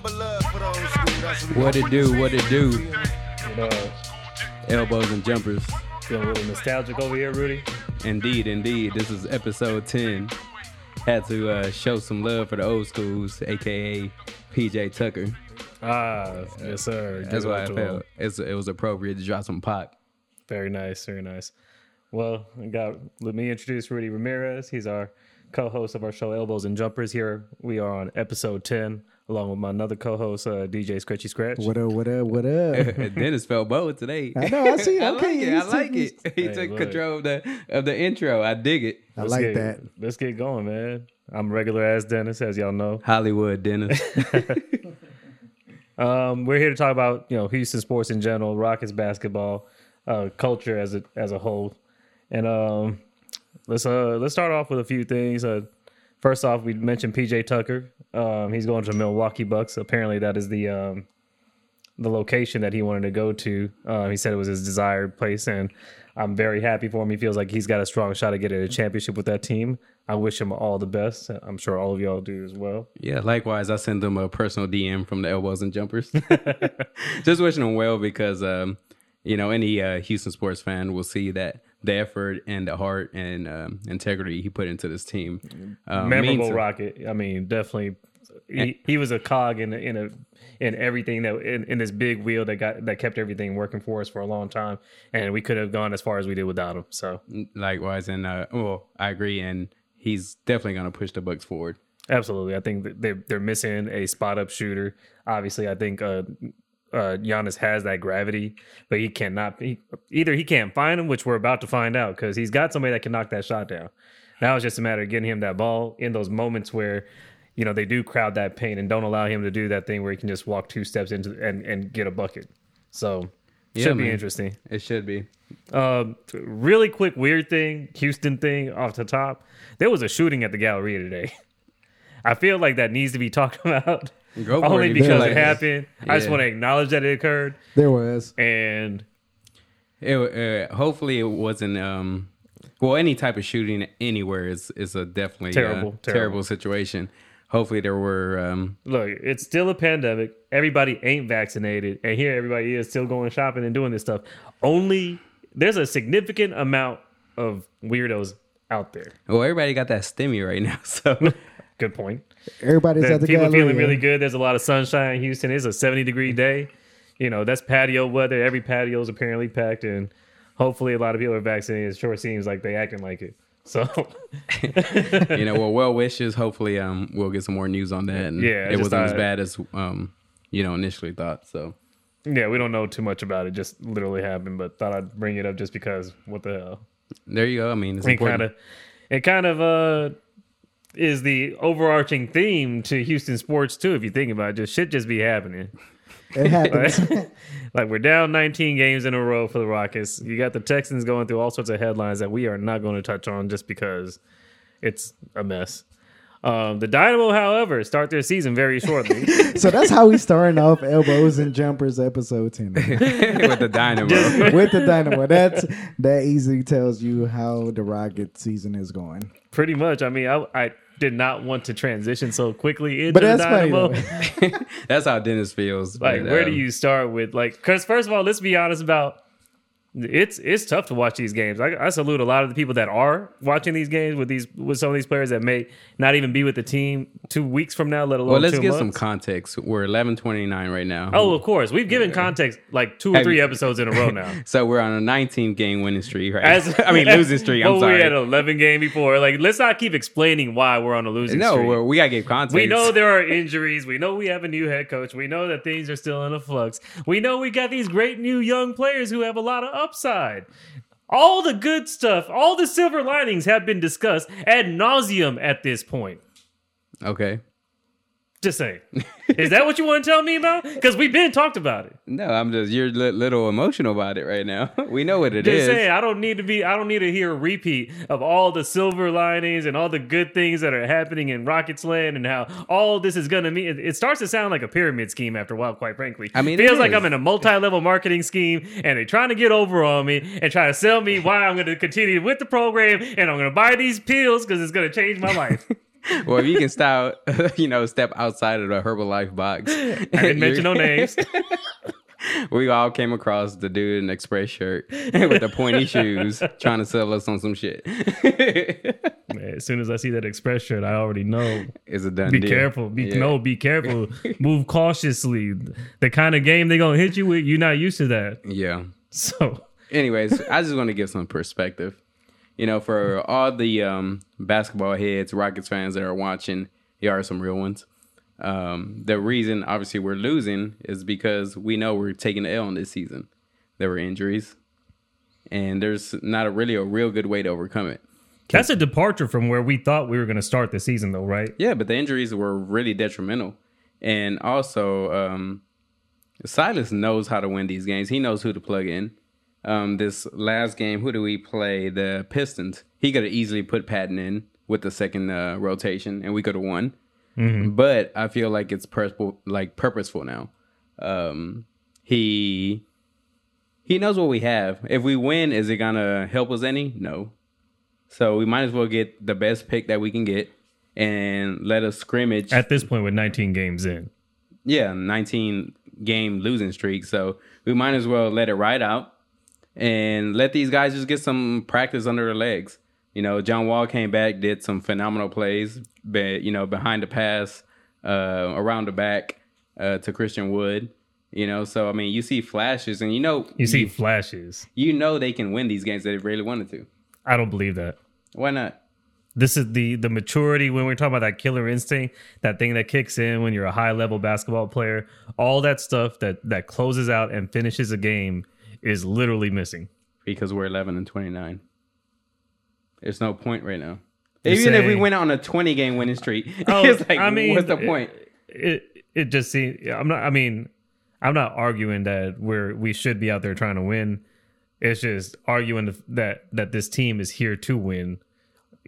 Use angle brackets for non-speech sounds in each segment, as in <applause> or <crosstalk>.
What it do? What it do? But, uh, Elbows and jumpers. feeling a little nostalgic over here, Rudy. Indeed, indeed. This is episode 10. Had to uh, show some love for the old schools, aka PJ Tucker. Ah, yes, sir. That's Give it why I up felt it's, it was appropriate to drop some pop. Very nice, very nice. Well, I got let me introduce Rudy Ramirez. He's our co-host of our show Elbows and Jumpers. Here we are on episode ten, along with my another co-host, uh, DJ Scratchy Scratch. What up? What up? What up? <laughs> Dennis felt bold today. I know. I see. <laughs> I Okay, like it. I like it. He Hey, took look. control of the of the intro. I dig it. I Let's like get- that. Let's get going, man. I'm regular ass Dennis, as y'all know. Hollywood Dennis. <laughs> Um, we're here to talk about you know Houston sports in general, Rockets basketball, uh, culture as a as a whole, and um, let's uh let's start off with a few things. Uh, first off, we mentioned PJ Tucker. Um, he's going to the Milwaukee Bucks. Apparently, that is the um the location that he wanted to go to. Uh, he said it was his desired place, and I'm very happy for him. He feels like he's got a strong shot at getting a championship with that team. I wish him all the best. I'm sure all of y'all do as well. Yeah, likewise, I sent them a personal DM from the elbows and jumpers. <laughs> Just wishing them well because, um, you know, any uh, Houston sports fan will see that the effort and the heart and um, integrity he put into this team. Uh, memorable rocket. I mean, definitely, he, he was a cog in in a in everything that in, in this big wheel that got that kept everything working for us for a long time, and we could have gone as far as we did without him. So Likewise, and uh, well, I agree, and he's definitely going to push the Bucks forward. absolutely, I think they're they're missing a spot up shooter. Obviously, I think. Uh, uh, Giannis has that gravity, but he cannot. He, either he can't find him, which we're about to find out, because he's got somebody that can knock that shot down. Now it's just a matter of getting him that ball in those moments where, you know, they do crowd that paint and don't allow him to do that thing where he can just walk two steps into and and get a bucket. So Yeah, should be interesting. It should be. Um, really quick weird thing, Houston thing off the top. There was a shooting at the Galleria today. <laughs> I feel like that needs to be talked <laughs> about. Go for Only it. because Like- it happened. I just want to acknowledge that it occurred. There was. And It, uh, hopefully, it wasn't. Um, well, any type of shooting anywhere is is a definitely Terrible, uh, terrible. terrible situation. Hopefully, there were. Um, look, it's still a pandemic. Everybody ain't vaccinated, and here everybody is still going shopping and doing this stuff. Only there's a significant amount of weirdos out there. well, everybody got that stimmy right now, <laughs> so Good point. Everybody's That at the people gallery. feeling really good. There's a lot of sunshine in Houston. It's a 70 degree day. You know, that's patio weather. Every patio is apparently packed, and hopefully a lot of people are vaccinated. It sure seems like they acting like it. So <laughs> you know, well, well wishes. Hopefully, um, we'll get some more news on that. And Yeah, it wasn't as bad as um, you know, initially thought. So yeah, we don't know too much about it. Just literally happened, but thought I'd bring it up just because. What the hell? there you go. I mean, it's it important. kind of it kind of uh is the overarching theme to Houston sports too. If you think about it, just shit just be happening. It happens. <laughs> like we're down 19 games in a row for the Rockets. You got the Texans going through all sorts of headlines that we are not going to touch on just because it's a mess. Um, the Dynamo, however, start their season very shortly. <laughs> so that's how we starting off elbows and jumpers episode ten <laughs> with the dynamo. with the dynamo. That's that easily tells you how the Rocket season is going. Pretty much. I mean, I, I did not want to transition so quickly into But that's funny. Dynamo. though. <laughs> That's how Dennis feels. like but, where do um, you start with like because first of all let's be honest about it's it's tough to watch these games I, I salute a lot of the people that are watching these games with these with some of these players that may not even be with the team two weeks from now let alone Well, let's get some context. We're eleven twenty nine right now. oh of course we've given context like two or three episodes in a row now <laughs> so we're on a 19 game winning streak, right? As <laughs> I mean, <laughs> losing streak. I'm well, sorry. we had an 11 game before like let's not keep explaining why we're on a losing no, streak we gotta give context. We know there are injuries. We know we have a new head coach. We know that things are still in a flux. We know we got these great new young players who have a lot of upside. All the good stuff, all the silver linings have been discussed ad nauseum at this point. Okay. Just saying. Is that what you want to tell me about? Because we've been talked about it. No, I'm just you're a li- little emotional about it right now. <laughs> we know what it Just is. saying, I don't need to be. I don't need to hear a repeat of all the silver linings and all the good things that are happening in Rockets Land and how all this is going to mean. It, it starts to sound like a pyramid scheme after a while. Quite frankly, I mean, it feels like. I'm in a multi-level marketing scheme and they're trying to get over on me and trying to sell me why I'm going to continue with the program and I'm going to buy these pills because it's going to change my life. <laughs> well, if you can style, <laughs> you know, step outside of the Herbalife box. <laughs> I didn't mention no names. <laughs> we all came across the dude in an express shirt with the pointy shoes trying to sell us on some shit. Man, as soon as I see that express shirt, I already know. it's a done Be deal. careful. Be Yeah. no, be careful. Move cautiously. The kind of game they're gonna hit you with, you're not used to that. Yeah. So anyways, I just want to give some perspective. You know, for all the um, basketball heads, Rockets fans that are watching, here are some real ones. Um, the reason, obviously, we're losing is because we know we're taking the L on this season. There were injuries, and there's not a really a real good way to overcome it. that's a departure from where we thought we were gonna start the season, though, right? Yeah, but the injuries were really detrimental. And also, um, Silas knows how to win these games. He knows who to plug in. Um, this last game, who do we play? The Pistons. He could have easily put Patton in with the second uh, rotation, and we could have won. But I feel like it's purposeful, like purposeful now. Um, he he knows what we have. If we win, is it gonna help us any? No. So we might as well get the best pick that we can get and let us scrimmage. At this point, with 19 games in, yeah, 19 game losing streak. So we might as well let it ride out and let these guys just get some practice under their legs. You know, John Wall came back, did some phenomenal plays, but you know, behind the pass, uh, around the back uh, to Christian Wood. You know, so I mean, you see flashes, and you know, you see flashes. you know they can win these games that they really wanted to. I don't believe that. Why not? This is the the maturity when we're talking about that killer instinct, that thing that kicks in when you're a high level basketball player. All that stuff that that closes out and finishes a game is literally missing. Because we're 11 and 29. There's no point right now. You're Even if we went on a 20 game winning streak, <laughs> Oh, it's like, I mean, what's the point? It it just seems. I'm not. I mean, I'm not arguing that we're we should be out there trying to win. It's just arguing that that this team is here to win.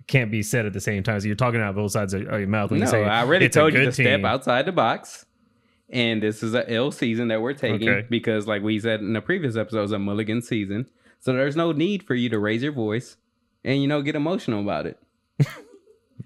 Can't be said at the same time. So you're talking out both sides of your mouth when No, you say I already told you to step outside the box. And this is a L season that we're taking Okay. because, like we said in the previous episode, it was a mulligan season. So there's no need for you to raise your voice and you know get emotional about it. <laughs>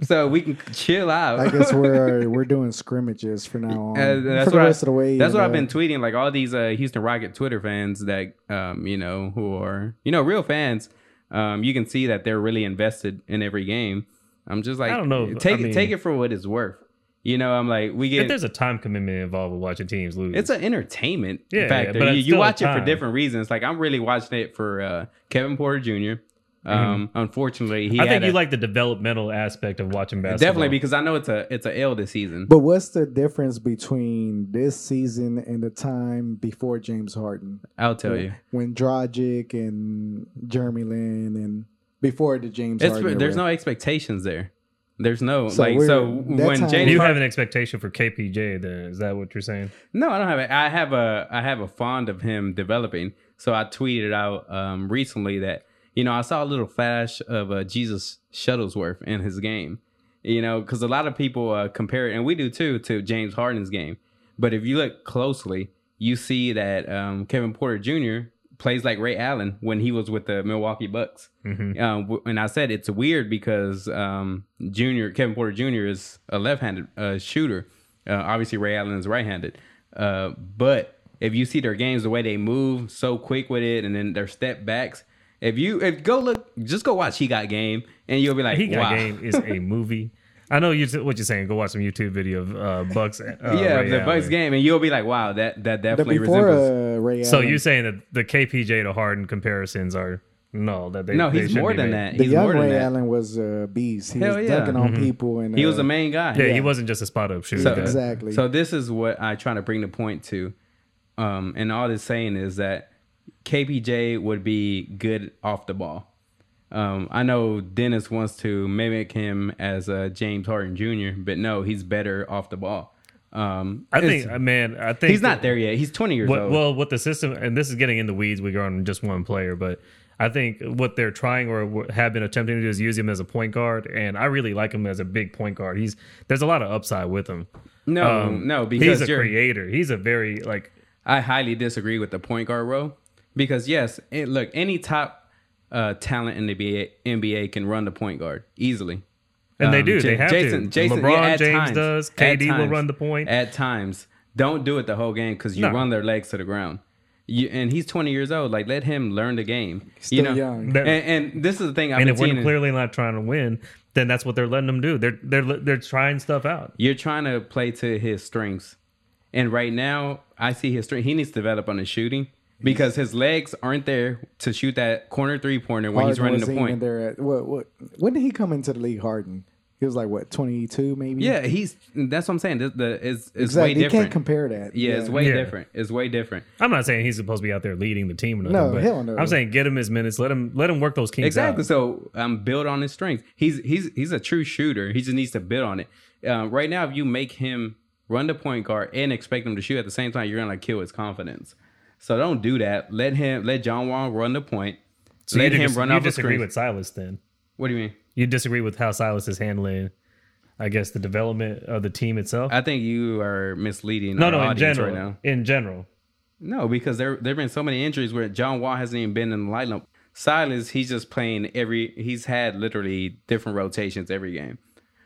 so we can chill out. I guess we're <laughs> we're doing scrimmages for now on. Uh, that's for the rest I, of the way. That's what and, I've been uh, tweeting. Like all these uh, Houston Rocket Twitter fans that um, you know who are you know real fans. Um, you can see that they're really invested in every game. I'm just like I don't know. Take I mean- take it for what it's worth. You know, I'm like we If get. there's a time commitment involved with watching teams lose, It's an entertainment Yeah, yeah, factor. but you you watch it for different reasons. Like I'm really watching it for uh, Kevin Porter Jr. Um, Unfortunately, he Mm-hmm. I think had you like the developmental aspect of watching basketball. definitely because I know it's a it's a L this season. But what's the difference between this season and the time before James Harden? I'll tell you. When Dragic and Jeremy Lin and before the James It's Harden. there's era. no expectations there. There's no So like we're- so that when time- James you Harden, have an expectation for KPJ. Then is that what you're saying? no, I don't have it. I have a I have a fond of him developing. So I tweeted out um, recently that you know I saw a little flash of uh, Jesus Shuttlesworth in his game. You know, because a lot of people uh, compare it, and we do too, to James Harden's game. But if you look closely, you see that um, Kevin Porter Jr. plays like Ray Allen when he was with the Milwaukee Bucks. Mhm. Um, and I said it's weird because um, Junior Kevin Porter Jr. is a left-handed uh, shooter. Uh, obviously, Ray Allen is right-handed. Uh, but if you see their games, the way they move so quick with it, and then their step backs. If you if go look, just go watch He Got Game, and you'll be like, He Got wow. Game is a <laughs> movie. I know you what you're saying. Go watch some YouTube video of uh, Bucks. Uh, <laughs> yeah, Ray the Bucks game, and you'll be like, wow, that that the definitely before resembles. uh, Ray So Allen. you saying that the KPJ to Harden comparisons are no that they no, they he's more than made. that. the He's young more than Ray that. Allen was a beast. He Hell was yeah. dunking on Mhm. people and He uh, was the main guy. Yeah, Yeah. he wasn't just a spot up shooter. So- exactly. So this is what I try to bring the point to, um, and all this saying is that KPJ would be good off the ball. Um, I know Dennis wants to mimic him as uh, James Harden Jr., but no, he's better off the ball. Um, I think, uh, man, I think he's not there yet. He's 20 years What, old. well, what the system, and this is getting in the weeds. We go on just one player, but I think what they're trying or have been attempting to do is use him as a point guard, and I really like him as a big point guard. He's there's a lot of upside with him. no, Um, no, because he's a creator. He's a very like I highly disagree with the point guard role because yes, it, look, any top uh, talent in the NBA, NBA can run the point guard easily. And they Um, do. Ja- they have Jason, to. Jason, LeBron yeah, James times. does. At KD will run the point. At times, don't do it the whole game because you No. run their legs to the ground. You, and he's 20 years old. Like, let him learn the game. Still you know? young. And, and this is the thing I've and been if we're clearly not trying to win, then that's what they're letting them do. They're they're they're trying stuff out. You're trying to play to his strengths. And right now, I see his strength. He needs to develop on his shooting because his legs aren't there to shoot that corner three pointer when he's Harden running was the even point. There at, what, what, when did he come into the league? Harden. He was like what twenty two maybe. Yeah, he's that's what I'm saying. The, the, it's, it's exactly. way You different. can't compare that. yeah, it's way Yeah. different. It's way different. I'm not saying he's supposed to be out there leading the team or nothing. No, but hell no. I'm saying get him his minutes. Let him let him work those kinks Exactly. out. So um, build on his strength. He's he's he's a true shooter. He just needs to build on it. Uh, right now, if you make him run the point guard and expect him to shoot at the same time, you're gonna kill his confidence. So don't do that. Let him let John Wall run the point. So let you him dis- run you off the disagree screen. with Silas then? what do you mean? You disagree with how Silas is handling, I guess, the development of the team itself? I think you are misleading. no, our no, in general. right now. In general. No, because there there've been so many injuries where John Wall hasn't even been in the lineup. Silas, he's just playing every. He's had literally different rotations every game.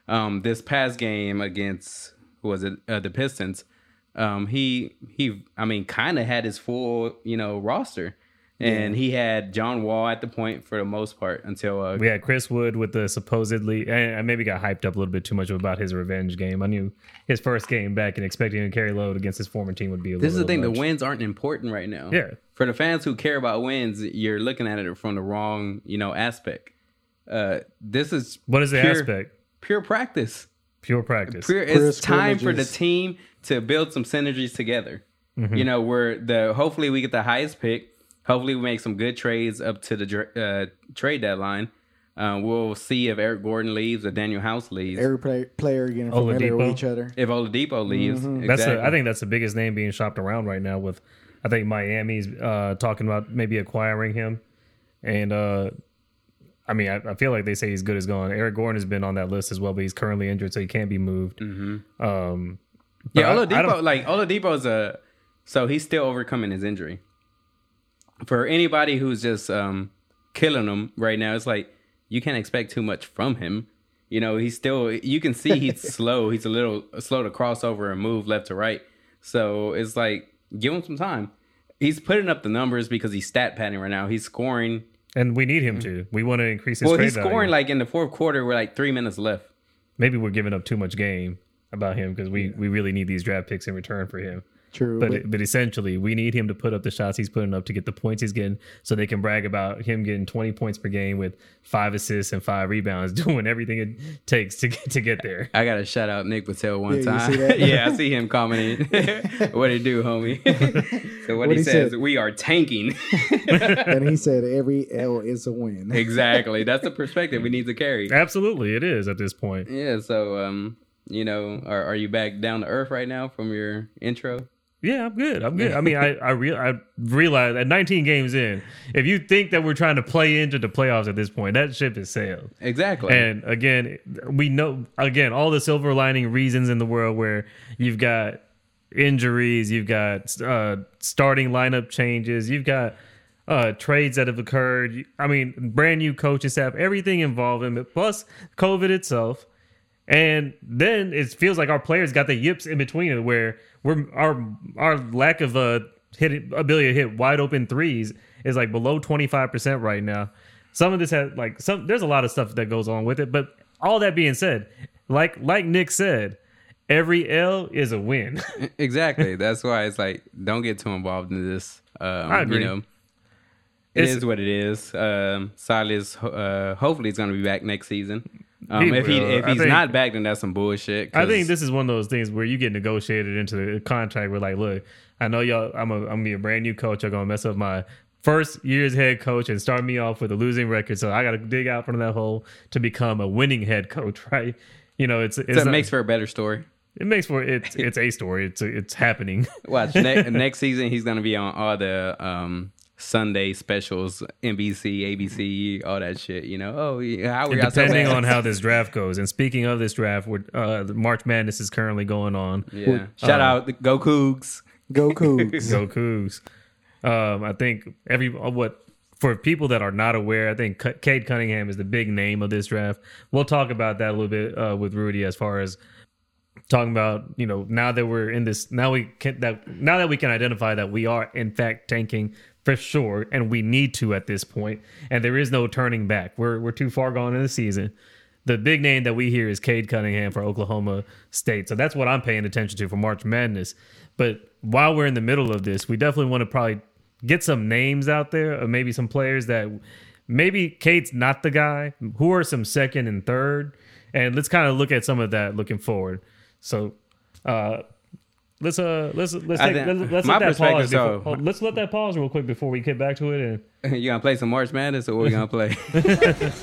Um, this past game against who was it? Uh, the Pistons. Um, he he. I mean, kind of had his full you know roster, and he had John Wall at the point for the most part until uh, We had Chris Wood with the supposedly, and I maybe got hyped up a little bit too much about his revenge game. I knew his first game back and expecting him to carry load against his former team would be a This is the thing. much. The wins aren't important right now. Yeah. For the fans who care about wins, you're looking at it from the wrong, you know, aspect. Uh, this is What is the pure, aspect? Pure practice. Pure practice. Pure. Pure It's time for the team to build some synergies together. Mm-hmm. You know, where the hopefully we get the highest pick. Hopefully we make some good trades up to the uh, trade deadline. Uh, we'll see if Eric Gordon leaves or Danuel House leaves. Every play, player getting familiar Oladipo. with each other. if Oladipo leaves, Mm-hmm. That's exactly. the, I think that's the biggest name being shopped around right now. With I think Miami's uh, talking about maybe acquiring him, and uh, I mean I, I feel like they say he's good as gone. Eric Gordon has been on that list as well, but he's currently injured, so he can't be moved. Um, but Yeah, I- I Oladipo, like Oladipo's a so he's still overcoming his injury. For anybody who's just um killing him right now, it's like you can't expect too much from him. You know, he's still you can see he's <laughs> slow. He's a little slow to cross over and move left to right. So it's like give him some time. He's putting up the numbers because he's stat padding right now. He's scoring. and we need him to. We want to increase his. Well, he's value. scoring like in the fourth quarter We're like three minutes left. maybe we're giving up too much game about him because we we really need these draft picks in return for him. True. But but but essentially, we need him to put up the shots he's putting up to get the points he's getting, so they can brag about him getting 20 points per game with five assists and five rebounds, <laughs> doing everything it takes to get to get there. I gotta shout out Nick Patel one Yeah, time. <laughs> yeah, I see him commenting. <laughs> what did he do, homie? so what, What'd he he says, say? we are tanking. and he said every L is a win. exactly. That's the perspective we need to carry. Absolutely, it is at this point. Yeah. So, um, you know, are, are you back down to earth right now from your intro? Yeah, I'm good. I'm good. <laughs> I mean, I I, real, I realize at 19 games in, if you think that we're trying to play into the playoffs at this point, that ship has sailed. Exactly. And again, we know again all the silver lining reasons in the world where you've got injuries, you've got uh, starting lineup changes, you've got uh, trades that have occurred. I mean, brand new coaching staff, everything involved in it, plus COVID itself. And then it feels like our players got the yips in between it, where we're our our lack of uh hit ability to hit wide open threes is like below twenty five percent right now. Some of this has like some. There's a lot of stuff that goes on with it, but all that being said, like like Nick said, every L is a win. <laughs> exactly. That's why it's like don't get too involved in this. Um, I agree. You know, it is It's- what it is. Um, Silas, uh, hopefully, he's going to be back next season. Um, He if he if I he's think- not back, then that's some bullshit. I think this is one of those things where you get negotiated into the contract. Where like, look, I know y'all. I'm a I'm gonna be a brand new coach. I'm gonna mess up my first year's head coach and start me off with a losing record. So I got to dig out from that hole to become a winning head coach, <laughs> right? You know, it's, it's So it not- makes for a better story. it makes for it's it's a story. It's it's happening. Watch ne- <laughs> next season. He's gonna be on all the um, Sunday specials, NBC, ABC, all that shit. You know, oh, yeah, how we got so depending bad. on how this <laughs> draft goes. And speaking of this draft, we're, uh, the March Madness is currently going on. Yeah, shout out the Go Cougs. Go <laughs> Cougs. Go Cougs. Um, I think every uh, what for people that are not aware, I think C- Cade Cunningham is the big name of this draft. We'll talk about that a little bit uh, with Rudy as far as talking about you know now that we're in this now we can that now that we can identify that we are in fact tanking for sure and we need to at this point and there is no turning back. We're we're too far gone in the season. The big name that we hear is Cade Cunningham for Oklahoma State so that's what I'm paying attention to for March Madness. But while we're in the middle of this we definitely want to probably get some names out there of maybe some players that maybe Cade's not the guy. Who are some second and third? And let's kind of look at some of that looking forward. So, uh, let's uh let's let's take, think- let's, let's my let that perspective, pause. Before, so- hold- let's let that pause real quick before we get back to it. And <laughs> you gonna play some March Madness or what we gonna play? <laughs> <laughs>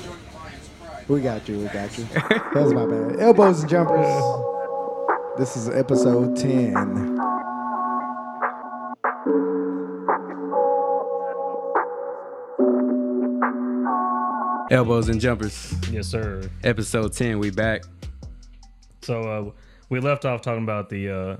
We got you. We got you. That was my bad. Elbows and jumpers. This is episode 10. Elbows and jumpers. yes, sir. Episode ten. We back. So uh, we left off talking about the uh,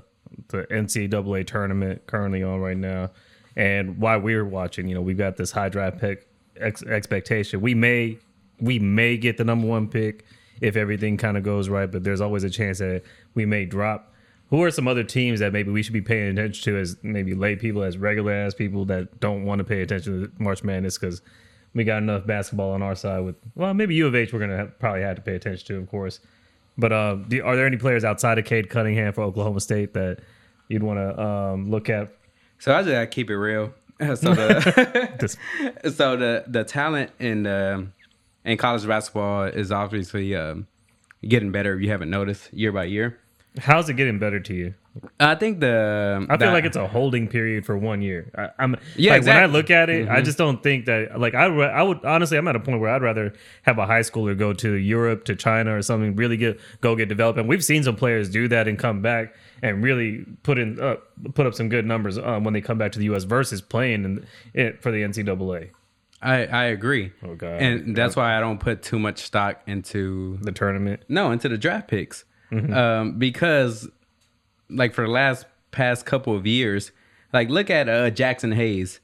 the NCAA tournament currently on right now, and why we're watching. You know, we've got this high draft pick ex- expectation. We may we may get the number one pick if everything kind of goes right, but there's always a chance that we may drop. Who are some other teams that maybe we should be paying attention to as maybe lay people, as regular ass people that don't want to pay attention to March Madness because we got enough basketball on our side with well maybe U of H we're gonna probably have to pay attention to of course but uh, do, are there any players outside of Cade Cunningham for Oklahoma State that you'd want to um, look at? So I just keep it real. <laughs> So the <laughs> <laughs> so the the talent in um in college basketball is obviously um, getting better. If you haven't noticed year by year, how's it getting better to you? I think the I feel the- like it's a holding period for one year. I, I'm Yeah, like when I look at it, I just don't think that like I I would honestly I'm at a point where I'd rather have a high schooler go to Europe to China or something really get go get developed. And we've seen some players do that and come back and really put in uh, put up some good numbers um, when they come back to the U.S. versus playing in it for the NCAA I I agree. Oh, God. And that's why I don't put too much stock into the tournament. no into the draft picks Mm-hmm. um, because like for the last past couple of years like look at uh, jaxson hayes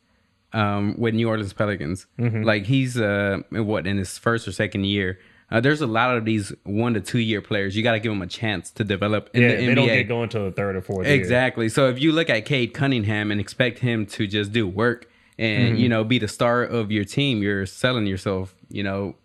um, with new orleans pelicans Mm-hmm. like he's uh, what in his first or second year uh, there's a lot of these one to two year players you got to give them a chance to develop in Yeah, the they nba don't get going to the third or fourth. year. Exactly. So if you look at Cade Cunningham and expect him to just do work and Mm-hmm. you know be the star of your team, you're selling yourself. You know,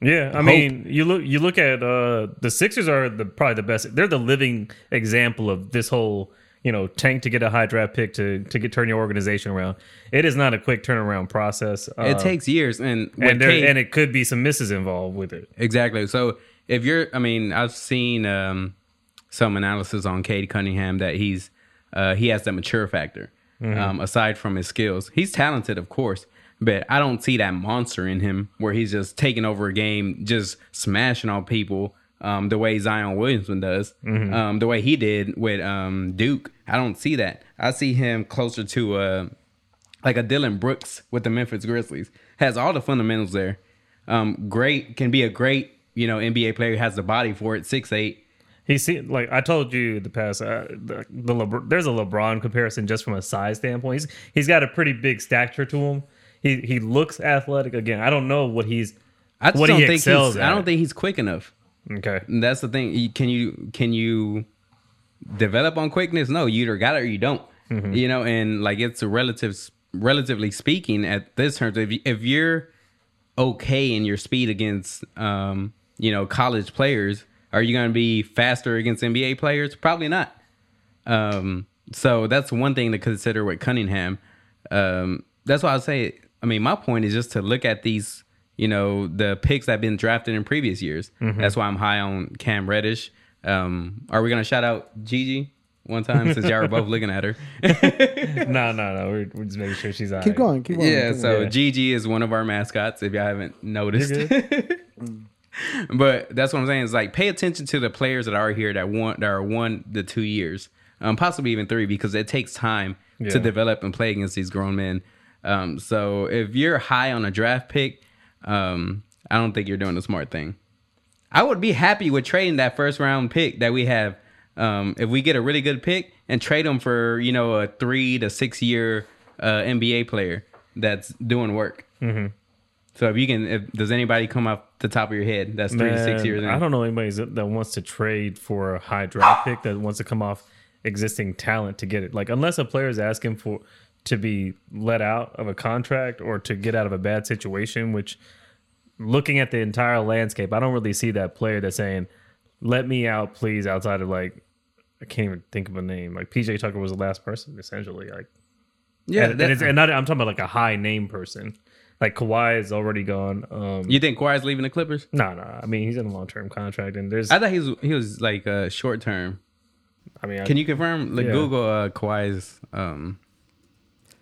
Yeah, I mean, you look you look at uh the Sixers are the probably the best. They're the living example of this whole you know tank to get a high draft pick to to get turn your organization around. It is not a quick turnaround process. Uh, it takes years, and and there Cade- and it could be some misses involved with it. exactly. So if you're, I mean, I've seen um, some analysis on Cade Cunningham that he's uh, he has that mature factor. Mm-hmm. Um, aside from his skills, he's talented, of course. But I don't see that monster in him where he's just taking over a game, just smashing on people um, the way Zion Williamson does, Mm-hmm. um, the way he did with um, Duke. I don't see that. I see him closer to uh, like a Dillon Brooks with the Memphis Grizzlies. Has all the fundamentals there. Um, great, can be a great you know NBA player. Has the body for it. Six eight. He see like I told you the past. Uh, the, the Lebr- there's a LeBron comparison just from a size standpoint. He's he's got a pretty big stature to him. He he looks athletic. Again, I don't know what he's I just what don't he think excels he's. at. I don't think he's quick enough. okay. And that's the thing. Can you can you develop on quickness? No, you either got it or you don't. Mm-hmm. You know, and like it's a relative, relatively speaking, at this terms, if you, if you're okay in your speed against, um, you know, college players, are you going to be faster against NBA players? Probably not. Um, so that's one thing to consider with Cunningham. Um, that's why I say. I mean, my point is just to look at these, you know, the picks that have been drafted in previous years. That's why I'm high on Cam Reddish. Um, are we gonna shout out Gigi one time since y'all were both looking at her? <laughs> No, no, no. We're, we're just making sure she's all Keep right. going. Keep going. yeah, keep so going. Yeah. Gigi is one of our mascots. If y'all haven't noticed, You're <laughs> but that's what I'm saying. Is like pay attention to the players that are here that want that are one the two years, um, possibly even three, because it takes time Yeah. to develop and play against these grown men. Um, so if you're high on a draft pick, um, I don't think you're doing the smart thing. I would be happy with trading that first round pick that we have. Um, if we get a really good pick and trade them for you know a three to six year uh, NBA player, that's doing work. Mm-hmm. So if you can, if, does anybody come off the top of your head that's three to six years in? I don't know anybody that wants to trade for a high draft pick that wants to come off existing talent to get it. Like unless a player is asking for to be let out of a contract or to get out of a bad situation, which looking at the entire landscape, I don't really see that player that's saying, "Let me out, please." Outside of like, I can't even think of a name. Like PJ Tucker was the last person, essentially. Like, Yeah, and, and, that- it's, and not, I'm talking about like a high name person. Like Kawhi is already gone. Um, you think Kawhi's leaving the Clippers? no, no. I mean, he's in a long term contract, and there's. I thought he was he was like uh, short term. I mean, I, Can you confirm? Like Yeah. Google uh, Kawhi's um,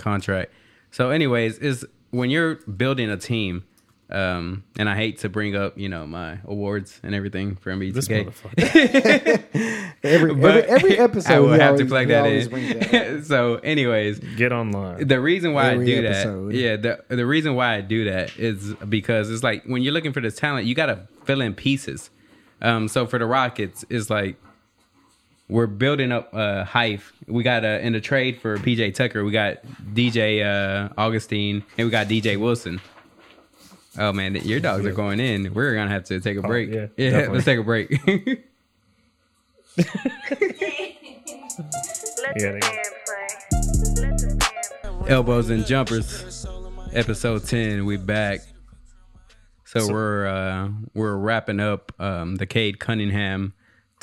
contract. So, anyways, is when you're building a team, um, and I hate to bring up you know my awards and everything for NBA this 2K. <laughs> Every every, episode, I will have always, to plug he that always brings that <laughs> so, anyways, get online. the reason why Every I do episode. that, yeah, the the reason why I do that is because it's like when you're looking for this talent, you got to fill in pieces. Um, so for the Rockets, it's like we're building up uh, hype. We got uh, in the trade for PJ Tucker, we got DJ uh, Augustin, and we got DJ Wilson. Oh man, your dogs are going in. We're gonna have to take a break. yeah, <laughs> yeah let's take a break. <laughs> Yeah, the they- band play. Let the band play. Elbows and Jumpers, episode ten. We back. So, we're uh, we're wrapping up um, the Cade Cunningham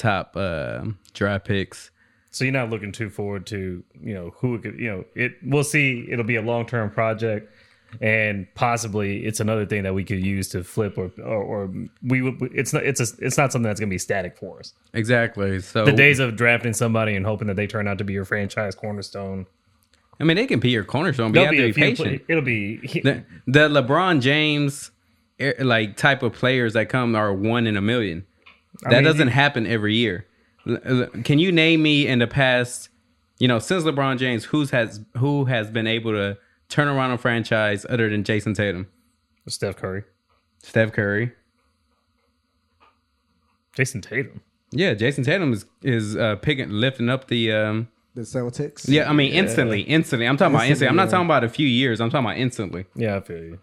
top uh, draft picks. So you're not looking too forward to you know who it could you know it. We'll see. It'll be a long term project, and possibly it's another thing that we could use to flip or or, or we would. It's not. It's a. It's not something that's gonna be static for us. Exactly. So The days of drafting somebody and hoping that they turn out to be your franchise cornerstone. I mean, they can be your cornerstone, but you have to be be a few. patient. Play, it'll be. <laughs> the, the LeBron James eh, like type of players that come are one in a million. That mean, doesn't you- happen every year. L- l- Can you name me in the past, you know, since LeBron James, who's has who has been able to turn around a franchise other than Jayson Tatum, Steph Curry, Steph Curry? Jayson Tatum. Yeah, Jayson Tatum is is uh, picking lifting up the. Um, The Celtics. yeah, I mean instantly, instantly. I'm talking about instantly. I'm not Instantly, talking about a few years. I'm talking about instantly. Yeah, I feel you.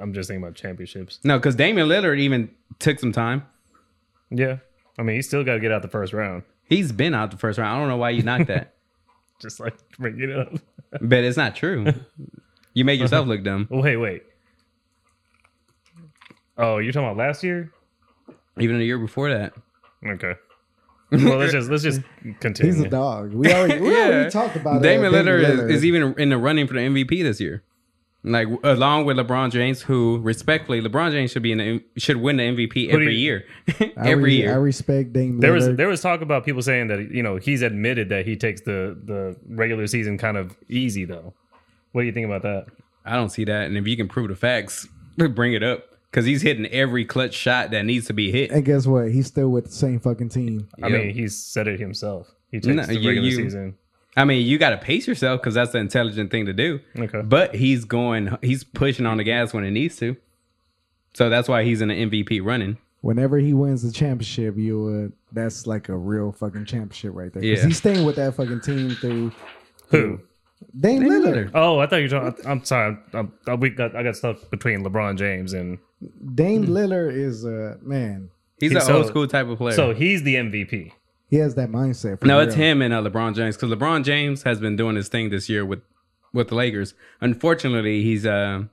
I'm just thinking about championships. No, because Damian Lillard even took some time. Yeah, I mean, he still got to get out the first round. He's been out the first round. I don't know why you knocked that. <laughs> Just like bring it up. <laughs> But it's not true. You make yourself look dumb. Oh, wait, wait. Oh, you're talking about last year? Even the year before that. Okay. Well, let's just let's just continue. <laughs> He's a dog. We already we already talked about Damian Lillard, Lillard. Is, is even in the running for the MVP this year. Like along with LeBron James, who respectfully, LeBron James should be in the, should win the MVP every you- year, <laughs> I every re- year. I respect Dame There was there was talk about people saying that you know he's admitted that he takes the the regular season kind of easy though. What do you think about that? I don't see that, and if you can prove the facts, <laughs> bring it up because he's hitting every clutch shot that needs to be hit. and guess what? He's still with the same fucking team. I Yeah. mean, he said it himself. He takes No, the you- regular you- season. I mean, you got to pace yourself because that's the intelligent thing to do. Okay. But he's going, he's pushing on the gas when it needs to. So that's why he's in the MVP running. Whenever he wins the championship, you would. That's like a real fucking championship right there. 'Cause Yeah. he's staying with that fucking team through Who? Dame, Dame Lillard. Lillard. Oh, I thought you were talking. I'm sorry. I'm, I'm, we got I got stuff between LeBron James and Dame Lillard is a man. He's He- an so- old school type of player. so he's the MVP. He has that mindset. For no, real. it's him and uh, LeBron James because LeBron James has been doing his thing this year with with the Lakers. Unfortunately, he's uh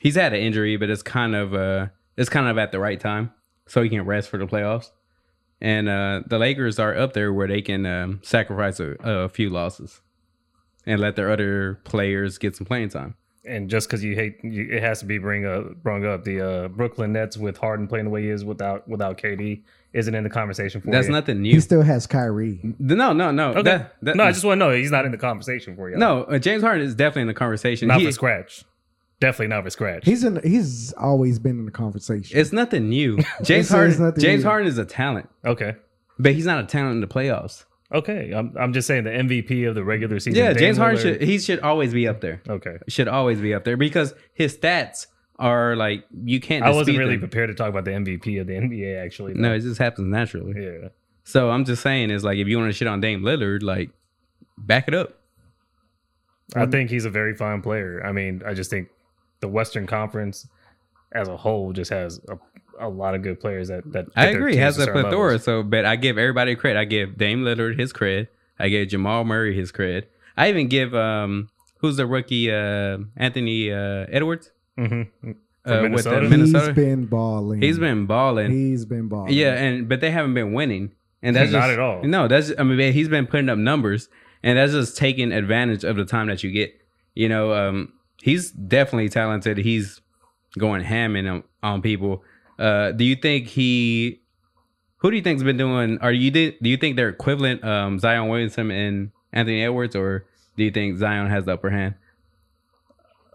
he's had an injury, but it's kind of uh it's kind of at the right time, so he can rest for the playoffs. And uh the Lakers are up there where they can um, sacrifice a, a few losses and let their other players get some playing time. And just because you hate, you, it has to be bring up, bring up the uh, Brooklyn Nets with Harden playing the way he is without without KD isn't in the conversation for you. That's you. nothing new. He still has Kyrie. no, no, no. Okay. That, that, no, I just want to know he's not in the conversation for you. no. Uh, James Harden is definitely in the conversation. not He- for scratch. Definitely not for scratch. He's in. He's always been in the conversation. It's nothing new. <laughs> James Harden. nothing James new. Harden is a talent, okay, but he's not a talent in the playoffs. okay. I'm I'm just saying the MVP of the regular season. Yeah, Dame James Harden should he should always be up there. Okay, Should always be up there because his stats are like you can't. I wasn't really them. prepared to talk about the MVP of the NBA. Actually, No, it just happens naturally. yeah. So I'm just saying is like if you want to shit on Dame Lillard, like back it up. I think he's a very fine player. I mean, I just think the Western Conference as a whole just has a, a lot of good players that that. I agree. Has to a certain plethora. levels. So, but I give everybody credit. I give Dame Lillard his credit. I give Jamal Murray his credit. I even give um who's the rookie uh Anthony uh Edwards Mhm. uh, From with the Minnesota? Minnesota. He's been balling. He's been balling. He's been balling. Yeah, and but they haven't been winning, and that's Not just, at all. No, that's I mean he's been putting up numbers, and that's just taking advantage of the time that you get. You know, um, he's definitely talented. He's going ham in on, on people. Uh, do you think he? Who do you think's been doing? Are you do you think they're equivalent, um, Zion Williamson and Anthony Edwards, or do you think Zion has the upper hand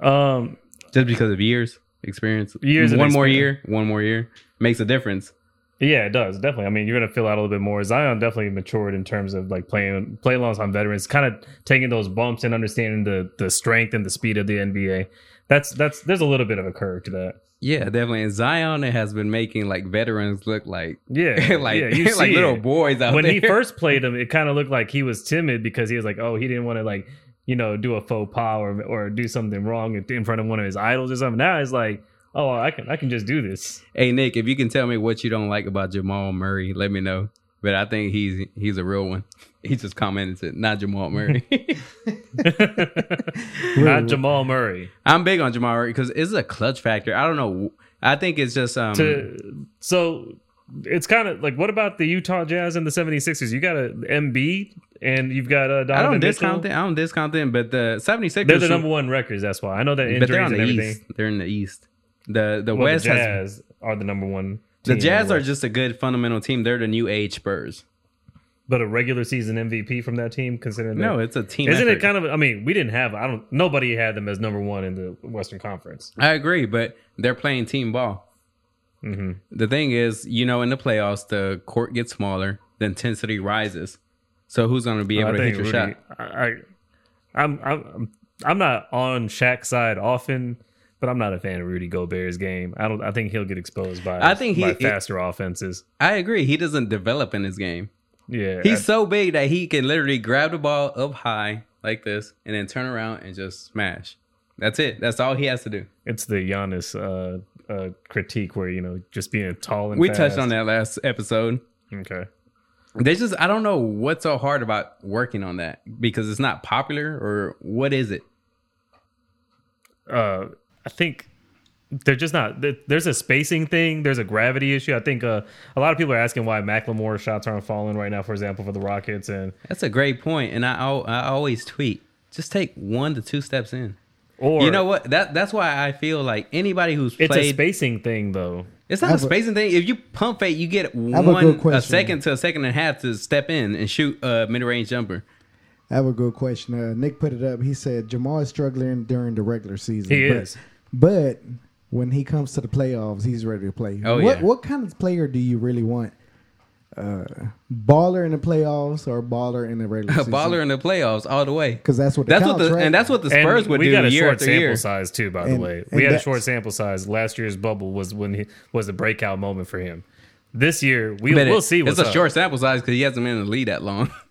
Um, just because of years experience? Years one more year, one more year makes a difference. Yeah, it does definitely. I mean, you're gonna fill out a little bit more. Zion definitely matured in terms of like playing play alongside veterans, kind of taking those bumps and understanding the the strength and the speed of the NBA. That's that's there's a little bit of a curve to that. Yeah, definitely. And Zion has been making like veterans look like <laughs> Yeah, <laughs> like yeah, <laughs> like little it. boys out when there. When he first played him, it kind of looked like he was timid because he was like, oh, he didn't want to like you know do a faux pas or or do something wrong in- in front of one of his idols or something. Now it's like, oh, I can I can just do this. hey Nick, if you can tell me what you don't like about Jamal Murray, let me know. But I think he's he's a real one. <laughs> He just commented, not Jamal Murray. <laughs> <laughs> Not Jamal Murray. I'm big on Jamal Murray because it's a clutch factor. I don't know. I think it's just um. to so it's kind of like what about the Utah Jazz and the 76ers? You got Embiid and you've got a I Donovan don't Mitchell. discount them. I don't discount them, but the 76ers They're the number one records. That's why I know that injuries but they're on and the everything. east. They're in the east. The the Well, West the has Jazz are the number one. the Jazz are just a good fundamental team. They're the new age Spurs. but a regular season MVP from that team. Considering No, it's a team. isn't effort. it kind of? I mean, we didn't have. I don't. Nobody had them as number one in the Western Conference. I agree, but they're playing team ball. Hmm The thing is, you know, in the playoffs, the court gets smaller, the intensity rises. So who's going to be able I to hit your Rudy. shot? I, I, I'm, I'm, I'm not on Shaq's side often, but I'm not a fan of Rudy Gobert's game. I don't. I think he'll get exposed by. I think he- by faster offenses. I agree. He doesn't develop in his game. Yeah, He's so big that he can literally grab the ball up high like this and then turn around and just smash. That's it. That's all he has to do. it's the Giannis uh, uh, critique where you know just being a tall and We fast. touched on that last episode. Okay. They just I don't know what's so hard about working on that because it's not popular or what is it? uh, I think they're just not. There's a spacing thing. There's a gravity issue. I think uh, a lot of people are asking why Macklemore's shots aren't falling right now. For example, for the Rockets, and That's a great point, and I I always tweet just take one to two steps in. Or you know what? That that's why I feel like anybody who's it's a spacing thing though. it's not I a have a- spacing thing. If you pump fake, you get have a one a, second to a second and a half to step in and shoot a mid range jumper. I have a good question. Uh, Nick put it up. He said Jamal is struggling during the regular season. He but, is. But when he comes to the playoffs, he's ready to play. Oh, what yeah. what kind of player do you really want? Uh, baller in the playoffs or baller in the regular <laughs> season? baller in the playoffs all the way. because that's what the That's what the right? and that's what the Spurs And would we do got a year short after sample year. size too. By And- the way, we had a short sample size. Last year's bubble was when he was the breakout moment for him. This year, we But we'll see. What's it's a up. short sample size because he hasn't been in the lead that long. <laughs>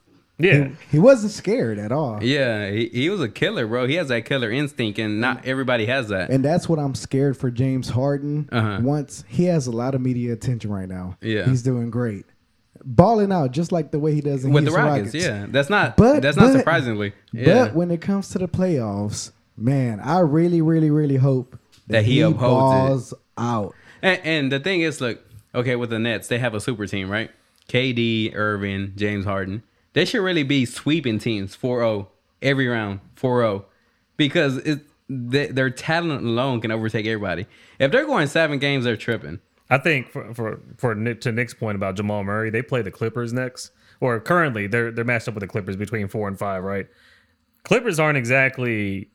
Yeah, he wasn't scared at all. yeah, he, he was a killer, bro. He has that killer instinct, and not everybody has that. And that's what I'm scared for James Harden. Uh-huh. Once he has a lot of media attention right now. Yeah. he's doing great, balling out just like the way he does in With the Rockets, Rockets. yeah, that's not But- that's not but- surprisingly. Yeah. But when it comes to the playoffs, man, I really, really, really hope that, That he he, upholds balls out. And, and the thing is, look, okay, with the Nets, they have a super team, right? KD, Irvin, James Harden. They should really be sweeping teams 4-0 every round, 4-0, because it, they, their talent alone can overtake everybody. If they're going seven games, they're tripping. I think for for for Nick, to Nick's point about Jamal Murray, they play the Clippers next, or currently they're they're matched up with the Clippers between four and five, right? Clippers aren't exactly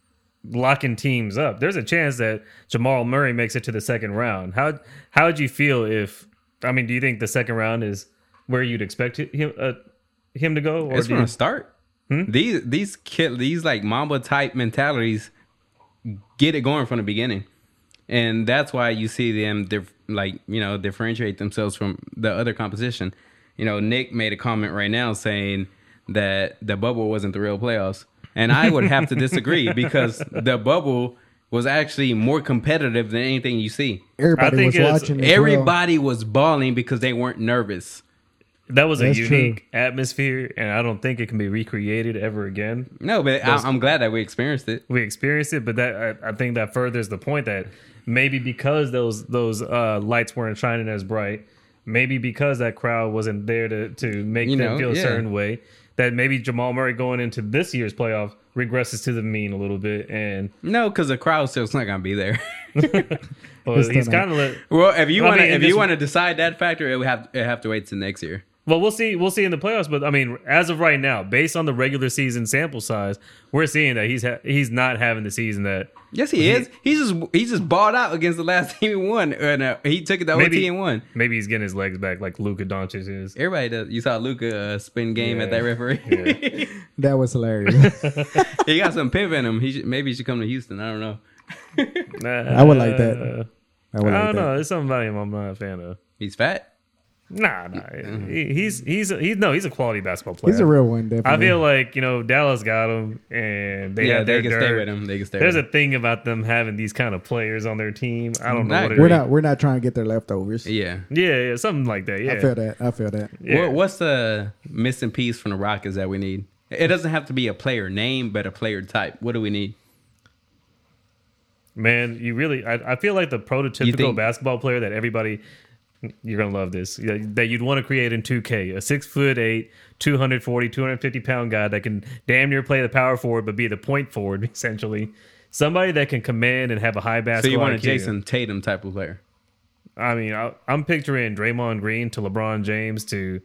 locking teams up. There's a chance that Jamal Murray makes it to the second round. How how would you feel if? I mean, do you think the second round is where you'd expect him uh, him to go, or It's going you, to start. Hmm? These these kid these like Mamba type mentalities get it going from the beginning, and that's why you see them dif- like you know differentiate themselves from the other competition. You know, Nick made a comment right now saying that the bubble wasn't the real playoffs, and I would have to disagree <laughs> because the bubble was actually more competitive than anything you see. Everybody think was it's- watching. as well. Everybody was balling because they weren't nervous. That was a That's unique atmosphere, and I don't think it can be recreated ever again. No, but I, I'm glad that we experienced it. we experienced it, but that I, I think that furthers the point that maybe because those those uh, lights weren't shining as bright, maybe because that crowd wasn't there to to make You them know, feel a yeah. certain way, that maybe Jamal Murray going into this year's playoff regresses to the mean a little bit, and No, because the crowd still's not gonna be there. <laughs> <laughs> well, he's kind of let. well, if you want to, if you want to decide that factor, it would have it have to wait till next year. Well, we'll see. We'll see in the playoffs, but I mean, as of right now, based on the regular season sample size, we're seeing that he's ha- he's not having the season that Yes, he is. He's just he just balled out against the last <laughs> team he won, and uh, he took it to Maybe- OT and won. maybe he's getting his legs back like Luka Doncic is. Everybody does. You saw Luka uh, spin game at that referee. <laughs> That was hilarious. <laughs> he got some pimp in him. He should, maybe he should come to Houston. I don't know. I would like that. I, would I don't that. know. There's something about him I'm not a fan of. He's fat. Nah, nah. He, uh-huh. he's he's he's no, he's a quality basketball player. He's a real one, definitely. I feel like you know Dallas got him, and they yeah, had they can stay with him. They can stay. There's with a thing about them having these kind of players on their team. I don't know what it we're is. not we're not trying to get their leftovers. Yeah. Yeah, yeah, something like that. Yeah, I feel that. I feel that. Yeah. What, what's the missing piece from the Rockets that we need? It doesn't have to be a player name, but a player type. What do we need? Man, you really, I, I feel like the prototypical think- basketball player that everybody, you're going to love this, that you'd want to create in 2K. A six foot eight, 240, 250 pound guy that can damn near play the power forward, but be the point forward, <laughs> essentially. Somebody that can command and have a high basketball. So you want a IQ. Jayson Tatum type of player? I mean, I, I'm picturing Draymond Green to LeBron James to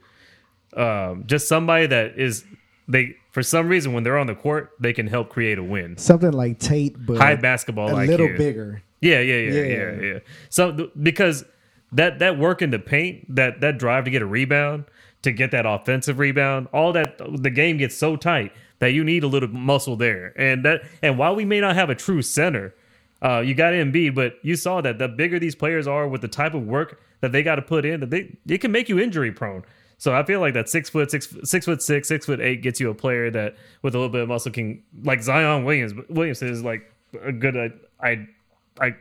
um, just somebody that is, they, for some reason, when they're on the court, they can help create a win. Something like Tate, but High basketball a IQ. little bigger. Yeah, yeah, yeah, Yeah. yeah, yeah. So because that that work in the paint, that that drive to get a rebound, to get that offensive rebound, all that the game gets so tight that you need a little muscle there. And that and while we may not have a true center, uh, you got Embiid, but you saw that the bigger these players are with the type of work that they got to put in, that they it can make you injury prone. So I feel like that six foot six six foot six six foot eight gets you a player that with a little bit of muscle can like Zion Williams. Williams is like a good uh, I I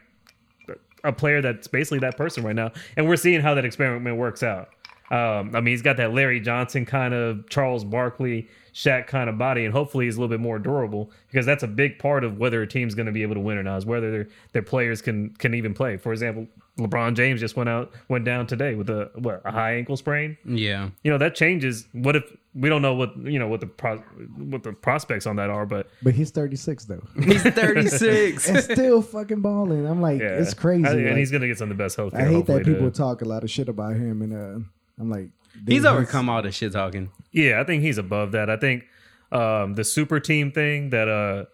a player that's basically that person right now, and we're seeing how that experiment works out. Um, I mean, he's got that Larry Johnson kind of Charles Barkley, Shaq kind of body, and hopefully he's a little bit more durable because that's a big part of whether a team's going to be able to win or not is whether their their players can can even play. For example, LeBron James just went out went down today with a what a high ankle sprain. Yeah. You know that changes. What if we don't know what you know what the pro, what the prospects on that are, but But he's 36 though. He's <laughs> 36. and still fucking balling. I'm like, yeah, it's crazy. I- and Like, he's going to get some of the best health. I hate that people talk a lot of shit about him, and uh, I'm like, He's overcome all the shit talking. Yeah, I think he's above that. I think um, the super team thing that uh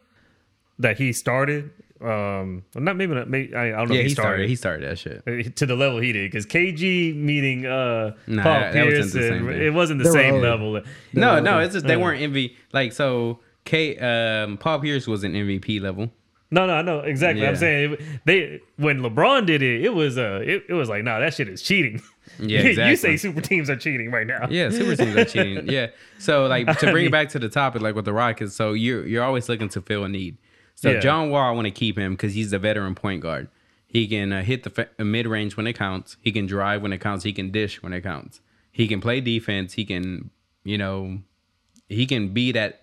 that he started, um, well, not maybe not. Maybe, I, I don't know. Yeah, if he started. He started that shit. Uh, to the level he did because KG meeting uh Nah, Paul that- that wasn't Pierce, and it wasn't the They same old. level. No, no, okay. it's just they weren't MV. Like so, K. Um, Paul Pierce was an MVP level. No, no, no, exactly. I'm saying they when LeBron did it, it was uh, it, it was like, nah, that shit is cheating. Yeah, <laughs> you say super teams are cheating right now. Yeah, super teams are cheating. <laughs> Yeah. So like to bring it back to the topic, like with the Rockets, so you're you're always looking to fill a need. So Yeah. John Wall, I want to keep him because he's the veteran point guard. He can uh, hit the fa- mid range when it counts. He can drive when it counts. He can dish when it counts. He can play defense. He can, you know, he can be that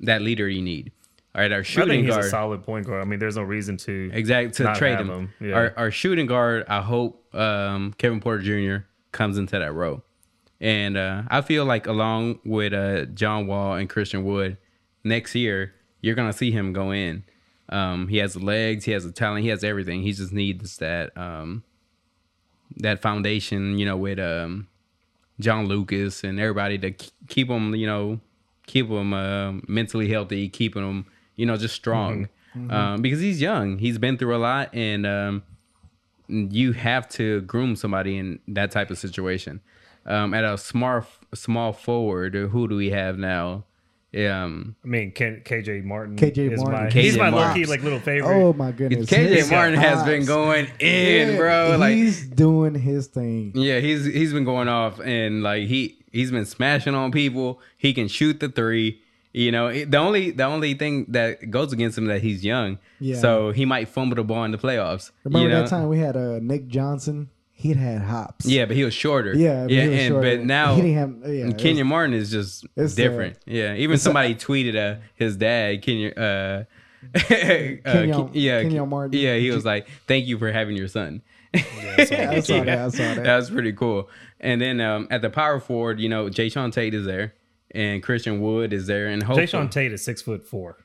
that leader you need. All right, our shooting I think he's guard. a solid point guard. I mean, there's no reason to Exactly to trade him. him, yeah. Our, our shooting guard, I hope um, Kevin Porter Jr. comes into that role, and uh, I feel like along with uh, John Wall and Christian Wood, next year you're gonna see him go in. Um, he has the legs, he has the talent, he has everything. He just needs that um, that foundation, you know, with um, John Lucas and everybody to k- keep him, you know, keep him uh, mentally healthy, keeping him, you know, just strong. Um, because he's young, he's been through a lot, and um, you have to groom somebody in that type of situation. Um, at a smart small forward, who do we have now? Um, I mean, Ken, KJ Martin. KJ is Martin. My, KJ he's my Martin. low key like little favorite. Oh my goodness, KJ His Martin has pops. been going in, Yeah, bro. Like he's doing his thing. Yeah, he's he's been going off and like he he's been smashing on people. He can shoot the three, You know, the only the only thing that goes against him that he's young. Yeah. So he might fumble the ball in the playoffs. Remember you know? that time we had uh, Nick Johnson? He'd had hops. Yeah, but he was shorter. Yeah, but yeah, was and shorter. but now He didn't have- yeah, it Kenyon Martin is just it's, different. yeah, even somebody tweeted uh, his dad, Kenya. Uh, <laughs> uh, Kenyon- yeah, Kenyon Martin. Yeah, he was like, "Thank you for having your son." I saw that. I saw <laughs> that. that was pretty cool. And then um, at the power forward, you know, Jae'Sean Tate is there, and Christian Wood is there, and hopefully Jae'Sean Tate is six foot four,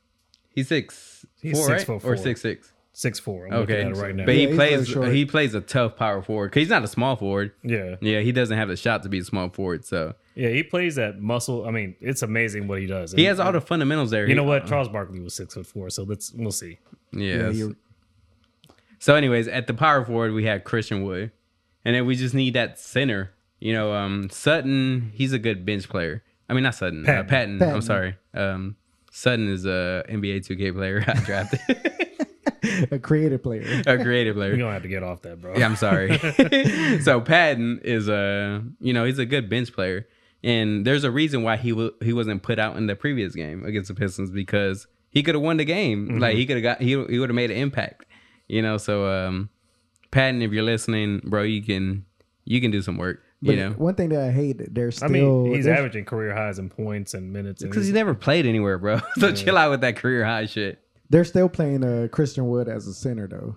he's six He's four, six right? foot or four. six six. six four. I'm Okay, at it right now. but Yeah, he he's very plays short. he plays a tough power forward because he's not a small forward. yeah, Yeah, he doesn't have the shot to be a small forward, so yeah, he plays that muscle. I mean, it's amazing what he does. he has all the fundamentals there. You know He- what? Charles Barkley was six foot four, so let's we'll see. Yeah. Yeah, you're, So, anyways, at the power forward, we had Christian Wood, and then we just need that center. You know, um, Sutton, he's a good bench player. I mean, not Sutton, Patton. Uh, Patton, Patton. I'm sorry. Um, Sutton is a NBA 2K player <laughs> I drafted, <laughs> a creative player. a creative player. <laughs> You're player. gonna have to get off that, bro. Yeah, I'm sorry. so Patton is a, you know, he's a good bench player, and there's a reason why he w- he wasn't put out in the previous game against the Pistons because he could have won the game. Like he could have got he he would have made an impact. You know, so um, Patton, if you're listening, bro, you can you can do some work. But You know, one thing that I hate, they're I mean, he's averaging career highs in points and minutes. Because he never played anywhere, bro. <laughs> so chill out with that career high shit. They're still playing uh, Christian Wood as a center, though.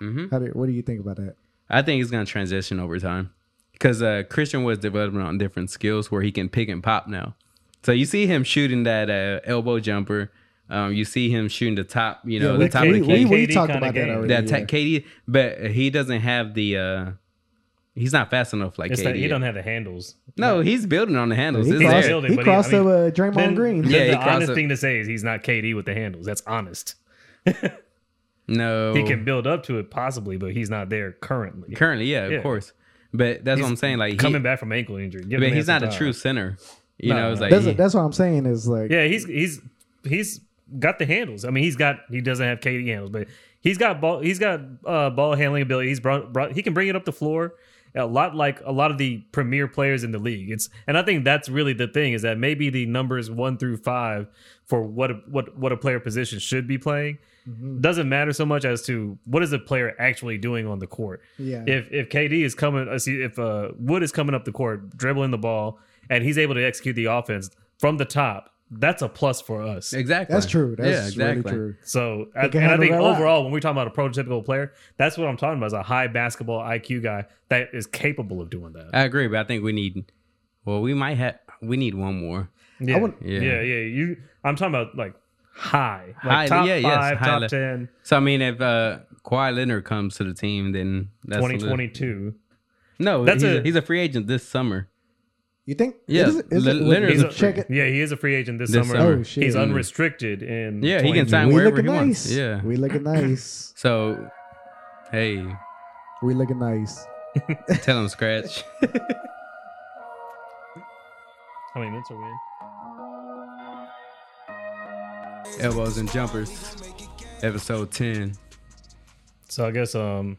Mm-hmm. How do, what do you think about that? I think he's gonna transition over time because uh, Christian was developing on different skills where he can pick and pop now. So you see him shooting that uh, elbow jumper. Um, you see him shooting the top. You know, Yeah, the top we, of the key. we KD talked kinda about that game. already. that yeah. ta- KD, but he doesn't have the. uh He's not fast enough like It's KD. that he yet. don't have the handles. no, he's building on the handles. He crossed, there. built it, he but he- I mean, up Draymond Then, Green. then Yeah, the crossed honest it. thing to say is he's not KD with the handles. That's honest. <laughs> No, He can build up to it possibly, but he's not there currently. currently, yeah, Yeah. of course. But that's what I'm saying. Like, he, Coming back from ankle injury, Give but he's some not a time. true center. You No, know, it's no. like That's, he- that's what I'm saying. Is like Yeah, he's he's he's got the handles. I mean, he's got he doesn't have KD handles, but he's got ball he's got uh, ball handling ability. He's brought, brought he can bring it up the floor a lot like a lot of the premier players in the league. It's and I think that's really the thing is that maybe the numbers one through five for what a, what what a player position should be playing doesn't matter so much as to what is the player actually doing on the court. Yeah. If if KD is coming, uh, see if uh, Wood is coming up the court, dribbling the ball, and he's able to execute the offense from the top, that's a plus for us. exactly. that's true. That's yeah, exactly. really true. So, I, and I think overall, when we're talking about a prototypical player, that's what I'm talking about is a high basketball IQ guy that is capable of doing that. I agree, but I think we need. Well, we might have. We need one more. Yeah, would- yeah, Yeah. yeah, You, I'm talking about like high, like High- top yeah, yes, five, high top le- ten, So I mean, if uh Kawhi Leonard comes to the team, then that's a little- 2022. No, That's he's a, a- he's a free agent this summer. You think? Yeah, Is it, is Le- it, Leonard's He's a a, check it. Yeah, he is a free agent this, This summer. summer. Oh, shit. He's unrestricted in Yeah, he can 20 sign We wherever looking he nice. wants. Yeah. We looking nice. <laughs> So, hey, We looking nice. <laughs> tell him scratch. How many minutes are we in? Elbows and jumpers, episode ten. So I guess um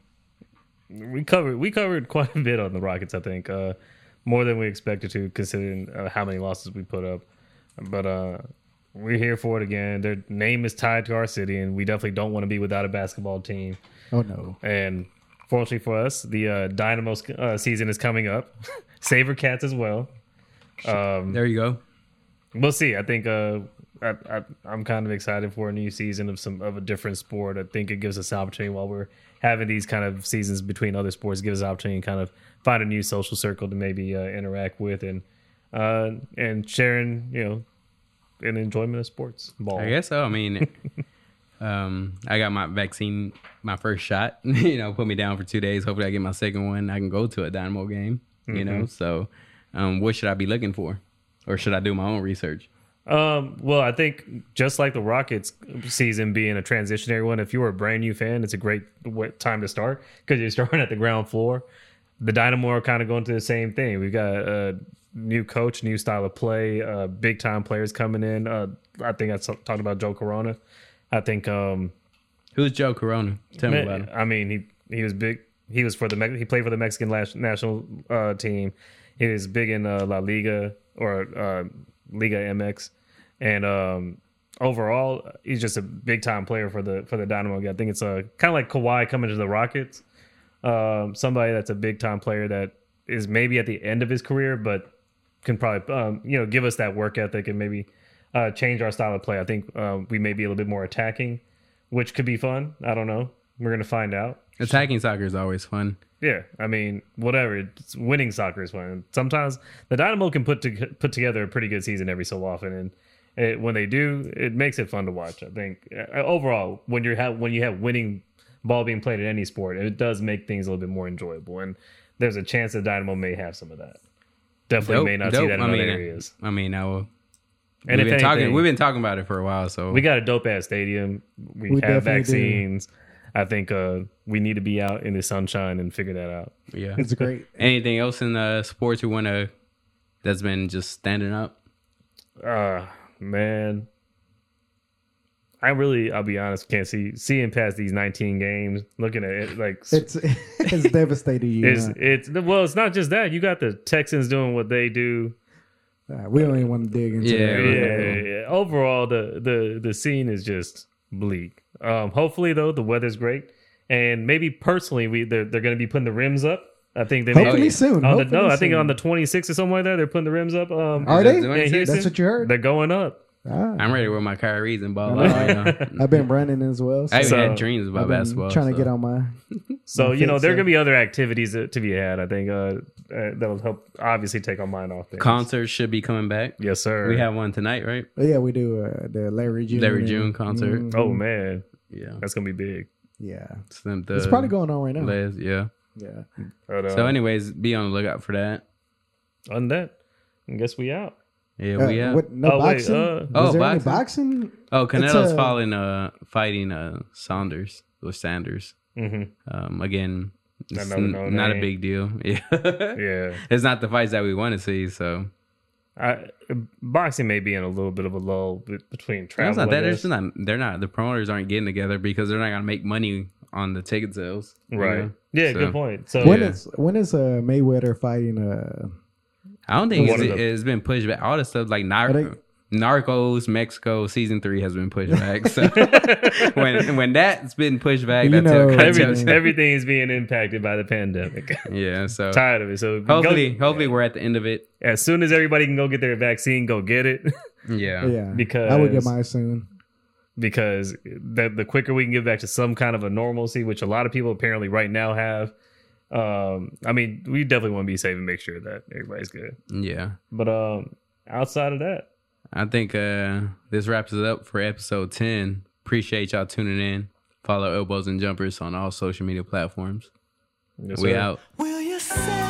we covered we covered quite a bit on the Rockets. I think uh more than we expected to, considering uh, how many losses we put up. But uh we're here for it again. Their name is tied to our city, and we definitely don't want to be without a basketball team. Oh no. And fortunately for us, the uh, Dynamo uh, season is coming up. <laughs> SaberCats as well. Um, There you go. we'll see. I think uh, I, I, I'm kind of excited for a new season of some of a different sport. I think it gives us an opportunity while we're having these kind of seasons between other sports. Gives us an opportunity to kind of find a new social circle to maybe uh, interact with and uh, and sharing, you know, an enjoyment of sports. Ball. I guess so. I mean, <laughs> um, I got my vaccine, my first shot. <laughs> you know, put me down for two days. Hopefully, I get my second one. I can go to a Dynamo game. You know, so um, what should I be looking for, or should I do my own research? Um, well, I think just like the Rockets season being a transitionary one, if you were a brand new fan, it's a great time to start because you're starting at the ground floor. The Dynamo are kind of going through the same thing. We've got a new coach, new style of play, uh, big time players coming in. Uh, I think I talked about Joe Corona. I think um, Who's Joe Corona? Tell me about him. I mean, he he was big. He was for the he played for the Mexican national uh, team. He was big in uh, La Liga or uh, Liga MX, and um, overall, he's just a big time player for the for the Dynamo. I think it's a kind of like Kawhi coming to the Rockets. Um, somebody that's a big time player that is maybe at the end of his career, but can probably um, you know give us that work ethic and maybe uh, change our style of play. I think uh, we may be a little bit more attacking, which could be fun. I don't know. We're gonna find out. Attacking soccer is always fun. Yeah, I mean, whatever. It's winning soccer is fun. Sometimes the Dynamo can put to, put together a pretty good season every so often, and it, when they do, it makes it fun to watch. I think uh, overall, when you have when you have winning ball being played in any sport, it does make things a little bit more enjoyable. And there's a chance that Dynamo may have some of that. Definitely Dope, may not see that in I other mean, areas. I mean, I will. And we've if been talking. anything- We've been talking about it for a while, so We got a dope ass stadium. We, We have vaccines. do. Vaccines. I think uh, we need to be out in the sunshine and figure that out. yeah. It's great. Anything else in the sports you want to? That's been just standing up. Uh man. I really, I'll be honest, can't see seeing past these 19 games, looking at it like It's <laughs> it's devastating. You it's it's well, it's not just that. You got the Texans doing what they do. Uh, we don't even want to dig into Yeah, that. Yeah, right. yeah. Overall, the the the scene is just bleak. Um, hopefully, though, the weather's great, and maybe personally, we they're they're going to be putting the rims up. I think they Hopefully yeah. soon. on the, hopefully no, I think soon. on the 26th or something like that, they're putting the rims up. Um, Are they? that the in 26th? Houston. That's what you heard. They're going up. Ah. I'm ready with my Kyrie's and ball I know. <laughs> I've been running as well. So I even So- had dreams I've about been basketball. trying to get on my. <laughs> So My you know there are gonna be other activities to, to be had. I think uh, uh, that'll help obviously take our mind off things. Concerts should be coming back. yes, sir. We have one tonight, right? Oh, yeah, we do uh, the Larry June. Larry and- June concert. Mhm. Oh man, Yeah. that's gonna be big. yeah. Slim It's probably going on right now. Les, yeah. Yeah. But, uh, So, anyways, be on the lookout for that. on that, I guess we out. Yeah, Uh, we out. what, no Oh, wait, boxing. uh, Oh, Was there any boxing? boxing? oh, Canelo's uh, fighting, uh, fighting uh, Saunders or Sanders. hmm Um, again, it's Another n- no not a name. big deal. <laughs> Yeah. Yeah, It's not the fights that we want to see. So I, boxing may be in a little bit of a lull be- between it's travel. not that. They're guess. not. They're not. The promoters aren't getting together because they're not gonna make money on the ticket sales. you right. know? Yeah, So, good point. So When Yeah. is when is uh, Mayweather fighting? Uh, I don't think it's, it's been pushed back. All the stuff like Nar- Are they- Narcos, Mexico season three has been pushed back. So <laughs> when when that's been pushed back, You that know, Every, everything is being impacted by the pandemic. <laughs> yeah. So <laughs> Tired of it. So hopefully, go- hopefully we're at the end of it. as soon as everybody can go get their vaccine, go get it. Yeah. yeah, Because- I would get mine soon. because the the quicker we can get back to some kind of a normalcy, which a lot of people apparently right now have. Um, I mean, we definitely want to be safe and make sure that everybody's good. Yeah. But um, outside of that, I think uh, this wraps it up for episode 10. Appreciate y'all tuning in. Follow Elbows and Jumpers on all social media platforms. yes, we sir. out. Will you say